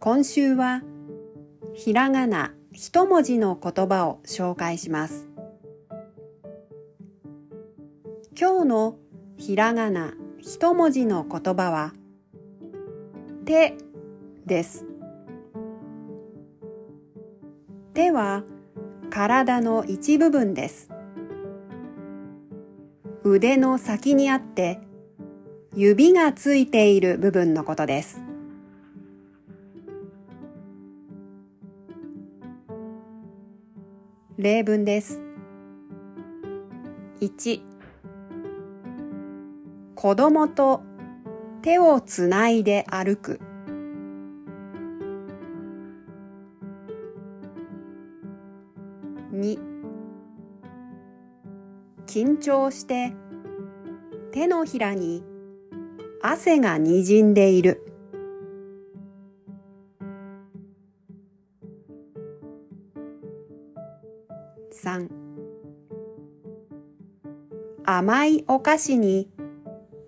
今週はひらがな一文字の言葉を紹介します。今日のひらがな一文字の言葉は手です。手は体の一部分です。腕の先にあって指がついている部分のことです。例文です。1子供と手をつないで歩く。2緊張して手のひらに汗がにじんでいる。3甘いお菓子に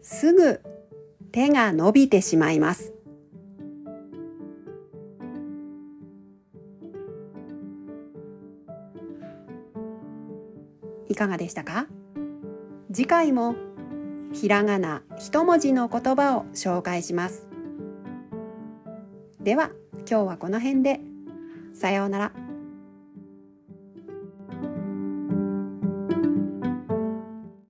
すぐ手が伸びてしまいます。いかがでしたか？次回もひらがな一文字の言葉を紹介します。では今日はこの辺でさようなら。